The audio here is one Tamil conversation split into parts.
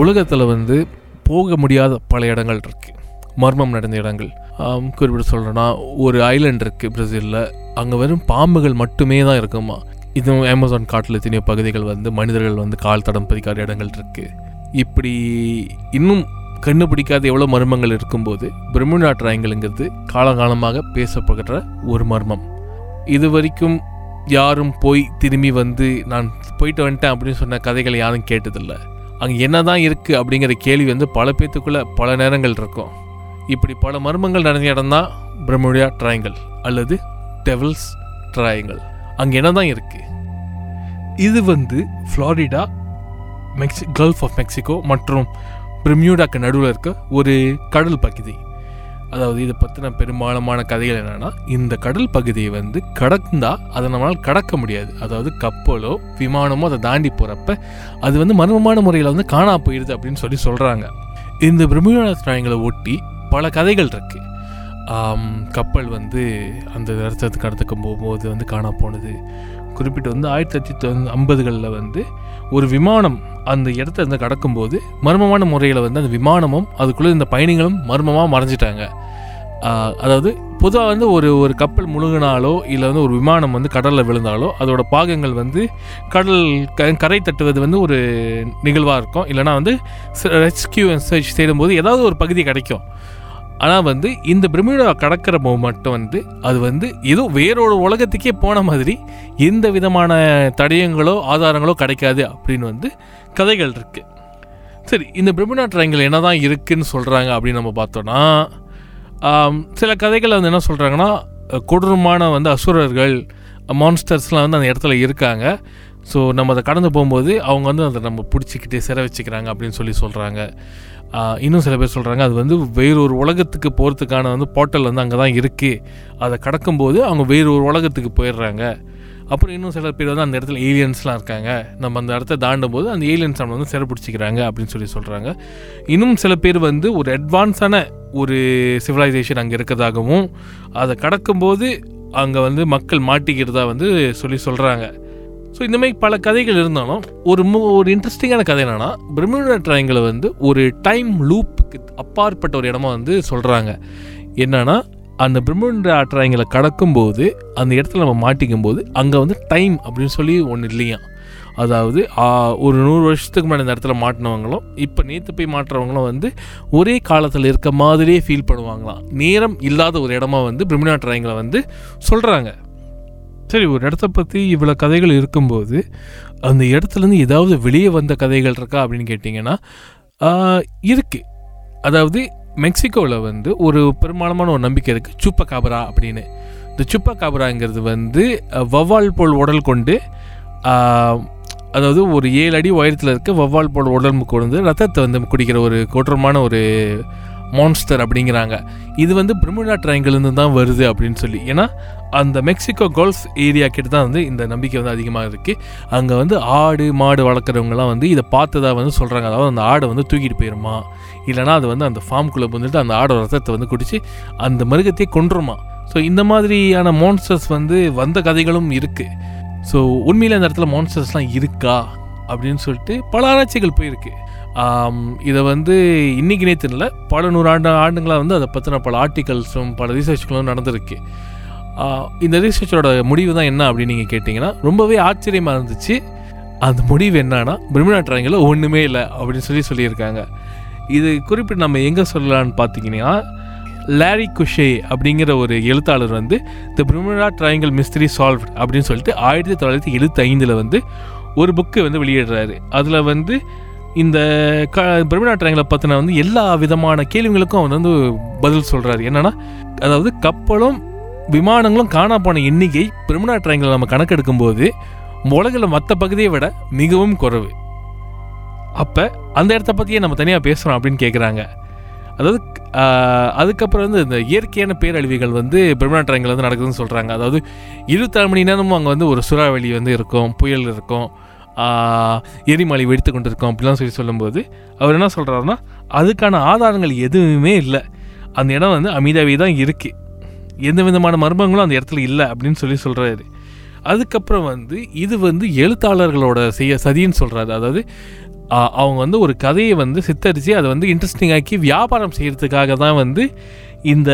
உலகத்தில் வந்து போக முடியாத பல இடங்கள் இருக்குது மர்மம் நடந்த இடங்கள். குறிப்பிட குறிப்பிட்டு சொல்கிறேன்னா ஒரு ஐலண்ட் இருக்குது பிரேசிலில். அங்கே வெறும் பாம்புகள் மட்டுமே தான் இருக்குமா? இதுவும் அமேசான் காட்டில் எத்தனையோ பகுதிகள் வந்து மனிதர்கள் வந்து கால் தடம் பதிக்காத இடங்கள் இருக்குது இப்படி இன்னும் கண்டுபிடிக்காத எவ்வளோ மர்மங்கள் இருக்கும்போது பிரம்முடா ட்ராயங்கள்ங்கிறது காலகாலமாக பேசப்படுகிற ஒரு மர்மம். இது வரைக்கும் யாரும் போய் திரும்பி வந்து நான் போயிட்டு வந்துட்டேன் அப்படின்னு சொன்ன கதைகளை யாரும் கேட்டதில்லை. அங்கே என்ன தான் இருக்குது அப்படிங்கிற கேள்வி வந்து பல பேத்துக்குள்ளே பல நேரங்கள் இருக்கும். இப்படி பல மர்மங்கள் நடந்த இடம் தான் பிரம்முடியா ட்ரையாங்கிள் அல்லது டெவல்ஸ் ட்ரையாங்கிள் அங்கே என்ன தான் இருக்குது இது வந்து ஃப்ளாரிடா மெக்சி கல்ஃப் ஆஃப் மெக்சிகோ மற்றும் பிரம்யூடாக்கு நடுவில் இருக்க ஒரு கடல் பகுதி. அதாவது இதை பற்றின பெரும்பாலமான கதைகள் என்னென்னா இந்த கடல் பகுதியை வந்து கடந்தால் அதை நம்மளால் கடக்க முடியாது. அதாவது கப்பலோ விமானமோ அதை தாண்டி போகிறப்ப அது வந்து மர்மமான முறையில் வந்து காணா போயிடுது அப்படின்னு சொல்லி சொல்கிறாங்க இந்த பிரம்மநாத திராயங்களை ஒட்டி பல கதைகள் இருக்குது கப்பல் வந்து அந்த இடத்துக்கு கடத்துக்கும் போகும்போது வந்து காணா போனது. குறிப்பிட்டு வந்து ஆயிரத்தி தொள்ளாயிரத்தி ஐம்பதுகளில் வந்து ஒரு விமானம் அந்த இடத்த வந்து கடக்கும்போது மர்மமான முறையில் வந்து அந்த விமானமும் அதுக்குள்ளே இந்த பயணிகளும் மர்மமாக மறைஞ்சிட்டாங்க. அதாவது பொதுவாக வந்து ஒரு ஒரு கப்பல் முழுகினாலோ இல்லை வந்து ஒரு விமானம் வந்து கடலில் விழுந்தாலோ அதோட பாகங்கள் வந்து கடல் க- கரை தட்டுவது வந்து ஒரு நிகழ்வாக இருக்கும். இல்லைனா வந்து ரெஸ்கியூ சர்ச் தேடும்போது ஏதாவது ஒரு பகுதி கிடைக்கும். ஆனால் வந்து இந்த பிரமிடா கடக்கிற மட்டும் வந்து அது வந்து ஏதோ வேறொரு உலகத்துக்கே போன மாதிரி எந்த விதமான தடயங்களோ ஆதாரங்களோ கிடைக்காது அப்படின்னு வந்து கதைகள் இருக்குது சரி இந்த பிரமிடா ட்ரையாங்கிள் என்ன தான் இருக்குதுன்னு சொல்கிறாங்க அப்படின்னு நம்ம பார்த்தோன்னா சில கதைகள் வந்து என்ன சொல்கிறாங்கன்னா கொடூரமான வந்து அசுரர்கள் மான்ஸ்டர்ஸ்லாம் வந்து அந்த இடத்துல இருக்காங்க. ஸோ நம்ம அதை கடந்து போகும்போது அவங்க வந்து அதை நம்ம பிடிச்சிக்கிட்டு சிறை வச்சுக்கிறாங்க அப்படின்னு சொல்லி சொல்கிறாங்க இன்னும் சில பேர் சொல்கிறாங்க அது வந்து வேறொரு உலகத்துக்கு போகிறதுக்கான வந்து போர்ட்டல் வந்து அங்கே தான் இருக்குது அதை கடக்கும்போது அவங்க வேறொரு உலகத்துக்கு போயிடுறாங்க. அப்புறம் இன்னும் சில பேர் வந்து அந்த இடத்துல ஏலியன்ஸ்லாம் இருக்காங்க. நம்ம அந்த இடத்த தாண்டும் போது அந்த ஏலியன்ஸ் நம்ம வந்து சிறை பிடிச்சிக்கிறாங்க அப்படின்னு சொல்லி சொல்கிறாங்க இன்னும் சில பேர் வந்து ஒரு அட்வான்ஸான ஒரு சிவிலைசேஷன் அங்கே இருக்கிறதாகவும் அதை கடக்கும்போது அங்கே வந்து மக்கள் மாட்டிக்கிறதா வந்து சொல்லி சொல்கிறாங்க ஸோ இந்த மாதிரி பல கதைகள் இருந்தாலும் ஒரு மு ஒரு இன்ட்ரெஸ்டிங்கான கதை என்னன்னா பிரமிடா ட்ரையங்களை வந்து ஒரு டைம் லூப்புக்கு அப்பாற்பட்ட ஒரு இடமா வந்து சொல்கிறாங்க என்னன்னா அந்த பிரமிடா ட்ரையங்களை கடக்கும்போது அந்த இடத்துல நம்ம மாட்டிக்கும் போது அங்கே வந்து டைம் அப்படின்னு சொல்லி ஒன்று இல்லையா? அதாவது ஒரு நூறு வருஷத்துக்கு முன்னாடி இந்த இடத்துல மாட்டினவங்களும் இப்போ நேற்று போய் மாட்டுறவங்களும் வந்து ஒரே காலத்தில் இருக்க மாதிரியே ஃபீல் பண்ணுவாங்களாம். நேரம் இல்லாத ஒரு இடமா வந்து பிரமிடா ட்ரையங்களை வந்து சொல்கிறாங்க சரி ஒரு இடத்த பற்றி இவ்வளோ கதைகள் இருக்கும்போது அந்த இடத்துலேருந்து ஏதாவது வெளியே வந்த கதைகள் இருக்கா அப்படின்னு கேட்டிங்கன்னா இருக்குது அதாவது மெக்சிகோவில் வந்து ஒரு பெரும்பாலமான ஒரு நம்பிக்கை இருக்குது சுப்ப காபரா அப்படின்னு. இந்த சுப்ப காபராங்கிறது வந்து வவ்வால் வௌவால் போல் உடல் கொண்டு அதாவது ஒரு ஏழு அடி உயரத்தில் இருக்க வௌவால் போல் உடம்பு கொண்டு ரத்தத்தை வந்து குடிக்கிற ஒரு கொடூரமான ஒரு மான்ஸ்டர் அப்படிங்கிறாங்க. இது வந்து பிரமிடா ட்ரையாங்கிள்லேருந்து தான் வருது அப்படின்னு சொல்லி. ஏன்னா அந்த மெக்சிகோ கோல்ஃப் ஏரியா கிட்ட தான் வந்து இந்த நம்பிக்கை வந்து அதிகமாக இருக்குது அங்கே வந்து ஆடு மாடு வளர்க்குறவங்கலாம் வந்து இதை பார்த்ததாக வந்து சொல்கிறாங்க அதாவது அந்த ஆடை வந்து தூக்கிட்டு போயிருமா? இல்லைனா அது வந்து அந்த ஃபார்ம்குள்ளே வந்துட்டு அந்த ஆடோட ரத்தத்தை வந்து குடித்து அந்த மிருகத்தையே கொன்றுமா ஸோ இந்த மாதிரியான மான்ஸ்டர்ஸ் வந்து வந்த கதைகளும் இருக்குது ஸோ உண்மையில் அந்த இடத்துல மான்ஸ்டர்ஸ்லாம் இருக்கா? அப்படின்னு சொல்லிட்டு பல ஆராய்ச்சிகள் போயிருக்கு. இதை வந்து இன்னைக்கு நேற்று பல நூறு ஆண்டு ஆண்டுங்களாக வந்து அதை பற்றின பல ஆர்டிகல்ஸும் பல ரிசர்ச்களும் நடந்திருக்கு. இந்த ரிசர்ச்சோட முடிவு தான் என்ன அப்படின்னு நீங்கள் கேட்டிங்கன்னா ரொம்பவே ஆச்சரியமாக இருந்துச்சு. அந்த முடிவு என்னன்னா பிரமிடா ட்ராயிங்கில் ஒன்றுமே இல்லை அப்படின்னு சொல்லி சொல்லியிருக்காங்க. இது குறிப்பிட்டு நம்ம எங்கே சொல்லலாம்னு பார்த்தீங்கன்னா லாரி குஷே அப்படிங்கிற ஒரு எழுத்தாளர் வந்து the Bermuda triangle mystery solved அப்படின்னு சொல்லிட்டு ஆயிரத்தி தொள்ளாயிரத்தி எழுபத்தி ஐந்தில் வந்து ஒரு புக்கு வந்து வெளியிடுறாரு. அதில் வந்து இந்த க பிரமிடா ட்ரையாங்கிளை பற்றின வந்து எல்லா விதமான கேள்விகளுக்கும் அவர் வந்து பதில் சொல்கிறாரு என்னன்னா அதாவது கப்பலும் விமானங்களும் காணா போன எண்ணிக்கை பிரமிடா ட்ரையாங்கிள் நம்ம கணக்கெடுக்கும் போது உலகில் மற்ற பகுதியை விட மிகவும் குறைவு. அப்போ அந்த இடத்த பற்றியே நம்ம தனியாக பேசுகிறோம் அப்படின்னு கேட்குறாங்க அதாவது அதுக்கப்புறம் வந்து இந்த இயற்கையான பேரழிவுகள் வந்து பெர்மனா ட்ரையங்கில் வந்து நடக்குதுன்னு சொல்கிறாங்க அதாவது இருபத்தாறு மணி நேரமும் அங்கே வந்து ஒரு சூறாவளி வந்து இருக்கும் புயல் இருக்கும் எரிமலை வெடித்து கொண்டு இருக்கும் அப்படிலாம் சொல்லி சொல்லும்போது அவர் என்ன சொல்கிறாருன்னா அதுக்கான ஆதாரங்கள் எதுவுமே இல்லை. அந்த இடம் வந்து அமிதாவே தான் இருக்குது எந்த விதமான மர்மங்களும் அந்த இடத்துல இல்லை அப்படின்னு சொல்லி சொல்கிறாரு அதுக்கப்புறம் வந்து இது வந்து எழுத்தாளர்களோட செய்ய சதின்னு சொல்கிறாரு அதாவது அவங்க வந்து ஒரு கதையை வந்து சித்தரித்து அதை வந்து இன்ட்ரெஸ்டிங் ஆக்கி வியாபாரம் செய்கிறதுக்காக தான் வந்து இந்த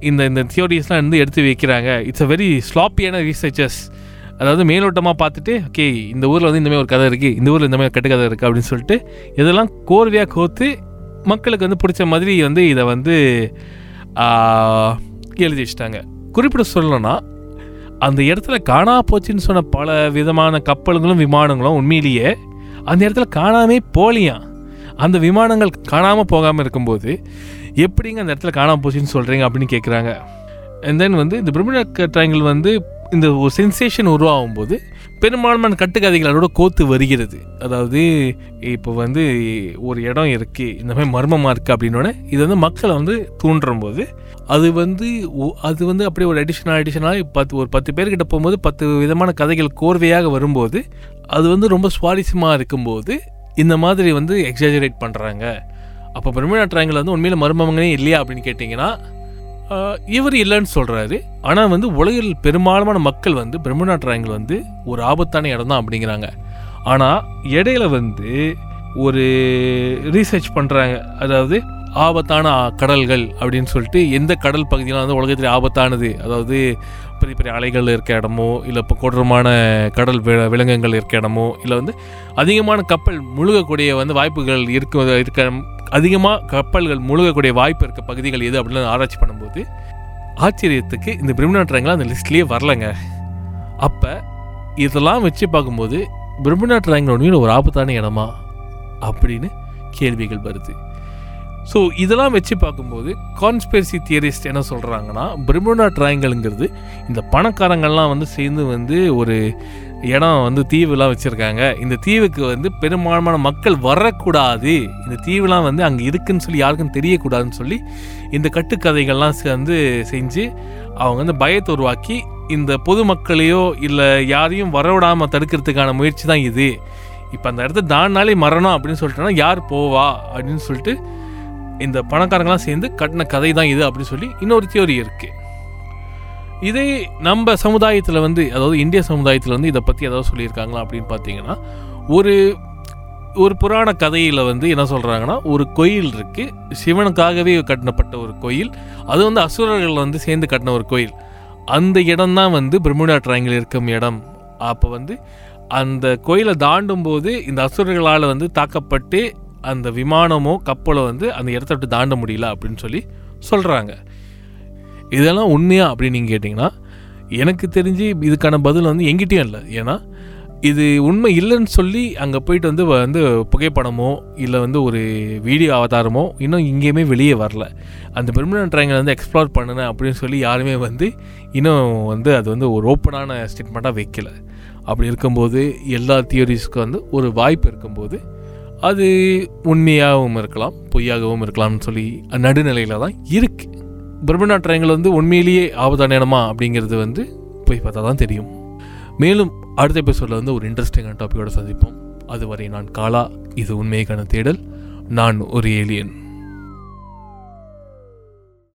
இந்த இந்த தியோரிஸ்லாம் வந்து எடுத்து வைக்கிறாங்க. இட்ஸ் அ வெரி ஸ்லாப்பியான ரீசர்ச்சர்ஸ் அதாவது மேலோட்டமாக பார்த்துட்டு ஓகே இந்த ஊரில் வந்து இந்தமாதிரி ஒரு கதை இருக்குது இந்த ஊரில் இந்த மாதிரி கட்டுக்கதை இருக்குது அப்படின்னு சொல்லிட்டு இதெல்லாம் கோர்வையாக கோர்த்து மக்களுக்கு வந்து பிடிச்ச மாதிரி வந்து இதை வந்து எழுதி வச்சிட்டாங்க. குறிப்பிட சொல்லணும்னா அந்த இடத்துல காணா போச்சுன்னு சொன்ன பல விதமான கப்பல்களும் விமானங்களும் உண்மையிலேயே அந்த இடத்துல காணாமே போலியாம் அந்த விமானங்கள் காணாமல் போகாமல் இருக்கும்போது எப்படிங்க அந்த இடத்துல காணாமல் போச்சுன்னு சொல்கிறீங்க அப்படின்னு கேட்குறாங்க அண்ட் தென் வந்து இந்த பிரம்மண ட்ரையாங்கிள் வந்து இந்த ஒரு சென்சேஷன் உருவாகும் போது பெரும்பான்மையான கட்டுக்கதைகள் அதோட கோத்து வருகிறது. அதாவது இப்போ வந்து ஒரு இடம் இருக்குது இந்த மாதிரி மர்மமாக இருக்குது அப்படின்னோடனே இது வந்து மக்களை வந்து தூண்டும் போது அது வந்து அது வந்து அப்படியே ஒரு அடிஷனல் அடிஷனலாக பத்து ஒரு பத்து பேர்கிட்ட போகும்போது பத்து விதமான கதைகள் கோர்வையாக வரும்போது அது வந்து ரொம்ப சுவாரஸ்யமாக இருக்கும்போது இந்த மாதிரி வந்து எக்ஸாஜரேட் பண்ணுறாங்க அப்போ பிரமிழா ட்ரையாங்கிள் வந்து உண்மையில் மர்மங்களே இல்லையா அப்படின்னு கேட்டிங்கன்னா இவர் இல்லைன்னு சொல்கிறாரு ஆனால் வந்து உலகில் பெரும்பாலான மக்கள் வந்து பிரம்மணா ட்ரையாங்கிள் வந்து ஒரு ஆபத்தான இடம் தான் அப்படிங்கிறாங்க. ஆனால் இடையில வந்து ஒரு ரீசர்ச் பண்ணுறாங்க அதாவது ஆபத்தான கடல்கள் அப்படின்னு சொல்லிட்டு எந்த கடல் பகுதியெலாம் வந்து உலகத்தில் ஆபத்தானது? அதாவது பெரிய பெரிய அலைகள் இருக்க இடமோ இல்லை இப்போ கொடூரமான கடல் வி- விலங்குகள் இருக்க இடமோ இல்லை வந்து அதிகமான கப்பல் முழுகக்கூடிய வந்து வாய்ப்புகள் இருக்க இருக்க அதிகமாக கப்பல்கள் முழுகக்கூடிய வாய்ப்பு இருக்க பகுதிகள் எது அப்படின்னு ஆராய்ச்சி பண்ணும்போது ஆச்சரியத்துக்கு இந்த பிரம்மணா அந்த லிஸ்ட்லேயே வரலங்க. அப்போ இதெல்லாம் வச்சு பார்க்கும்போது பிரம்மணா ட்ரையாங்கிள் ஒரு ஆபத்தான இடமா அப்படின்னு கேள்விகள் வருது. ஸோ இதெல்லாம் வச்சு பார்க்கும்போது கான்ஸ்பெரிசி தியரிஸ்ட் என்ன சொல்கிறாங்கன்னா பிரம்மணா ட்ரையாங்கிள்ங்கிறது இந்த பணக்காரங்கள்லாம் வந்து சேர்ந்து வந்து ஒரு இடம் வந்து தீவுலாம் வச்சுருக்காங்க. இந்த தீவுக்கு வந்து பெரும்பாலான மக்கள் வரக்கூடாது. இந்த தீவுலாம் வந்து அங்கே இருக்குன்னு சொல்லி யாருக்கும் தெரியக்கூடாதுன்னு சொல்லி இந்த கட்டுக்கதைகள்லாம் சேர்ந்து செஞ்சு அவங்க வந்து பயத்தை உருவாக்கி இந்த பொதுமக்களையோ இல்லை யாரையும் வரவிடாமல் தடுக்கிறதுக்கான முயற்சி தான் இது. இப்போ அந்த இடத்த தானாலே மரணம் அப்படின்னு சொல்லிட்டோன்னா யார் போவா? அப்படின்னு சொல்லிட்டு இந்த பணக்காரங்களாம் சேர்ந்து கட்டின கதை தான் இது அப்படின்னு சொல்லி இன்னொரு தியோரி இருக்குது இதே நம்ம சமுதாயத்தில் வந்து அதாவது இந்திய சமுதாயத்தில் வந்து இதை பற்றி ஏதாவது சொல்லியிருக்காங்களா அப்படின்னு பார்த்தீங்கன்னா ஒரு ஒரு புராண கதையில் வந்து என்ன சொல்கிறாங்கன்னா ஒரு கோயில் இருக்குது சிவனுக்காகவே கட்டினப்பட்ட ஒரு கோயில். அது வந்து அசுரர்கள் வந்து சேர்ந்து கட்டின ஒரு கோயில். அந்த இடம் தான் வந்து பிரம்முடா ட்ரையாங்கிள் இருக்கும் இடம். அப்போ வந்து அந்த கோயிலை தாண்டும் போது இந்த அசுரர்களால் வந்து தாக்கப்பட்டு அந்த விமானமோ கப்பலோ வந்து அந்த இடத்த விட்டு தாண்ட முடியல அப்படின்னு சொல்லி சொல்கிறாங்க இதெல்லாம் உண்மையா அப்படின்னு நீங்கள் கேட்டிங்கன்னா எனக்கு தெரிஞ்சு இதுக்கான பதில் வந்து எங்கிட்டயும் இல்லை. ஏன்னா இது உண்மை இல்லைன்னு சொல்லி அங்கே போயிட்டு வந்து வ- வந்து புகைப்படமோ இல்லை வந்து ஒரு வீடியோ அவதாரமோ இன்னும் எங்கேயுமே வெளியே வரல. அந்த பெர்மனன்ட் ட்ரையாங்கிள் வந்து எக்ஸ்ப்ளோர் பண்ணுனேன் அப்படின்னு சொல்லி யாருமே வந்து இன்னும் வந்து அது வந்து ஒரு ஓப்பனான ஸ்டேட்மெண்ட்டாக வைக்கல. அப்படி இருக்கும்போது எல்லா தியோரிஸ்க்கும் வந்து ஒரு வாய்ப்பு இருக்கும்போது அது உண்மையாகவும் இருக்கலாம் பொய்யாகவும் இருக்கலாம்னு சொல்லி நடுநிலையில் தான் இருக்குது பிரம்மணா ட்ரையாங்கிள் வந்து உண்மையிலேயே ஆபத்தான இடமா அப்படிங்கிறது வந்து போய் பார்த்தா தான் தெரியும். மேலும் அடுத்த எபிசோடில் வந்து ஒரு இன்ட்ரெஸ்டிங்கான டாப்பிக்கோடு சந்திப்போம். அதுவரை நான் காலா இது உண்மைக்கான தேடல். நான் ஒரு ஏலியன்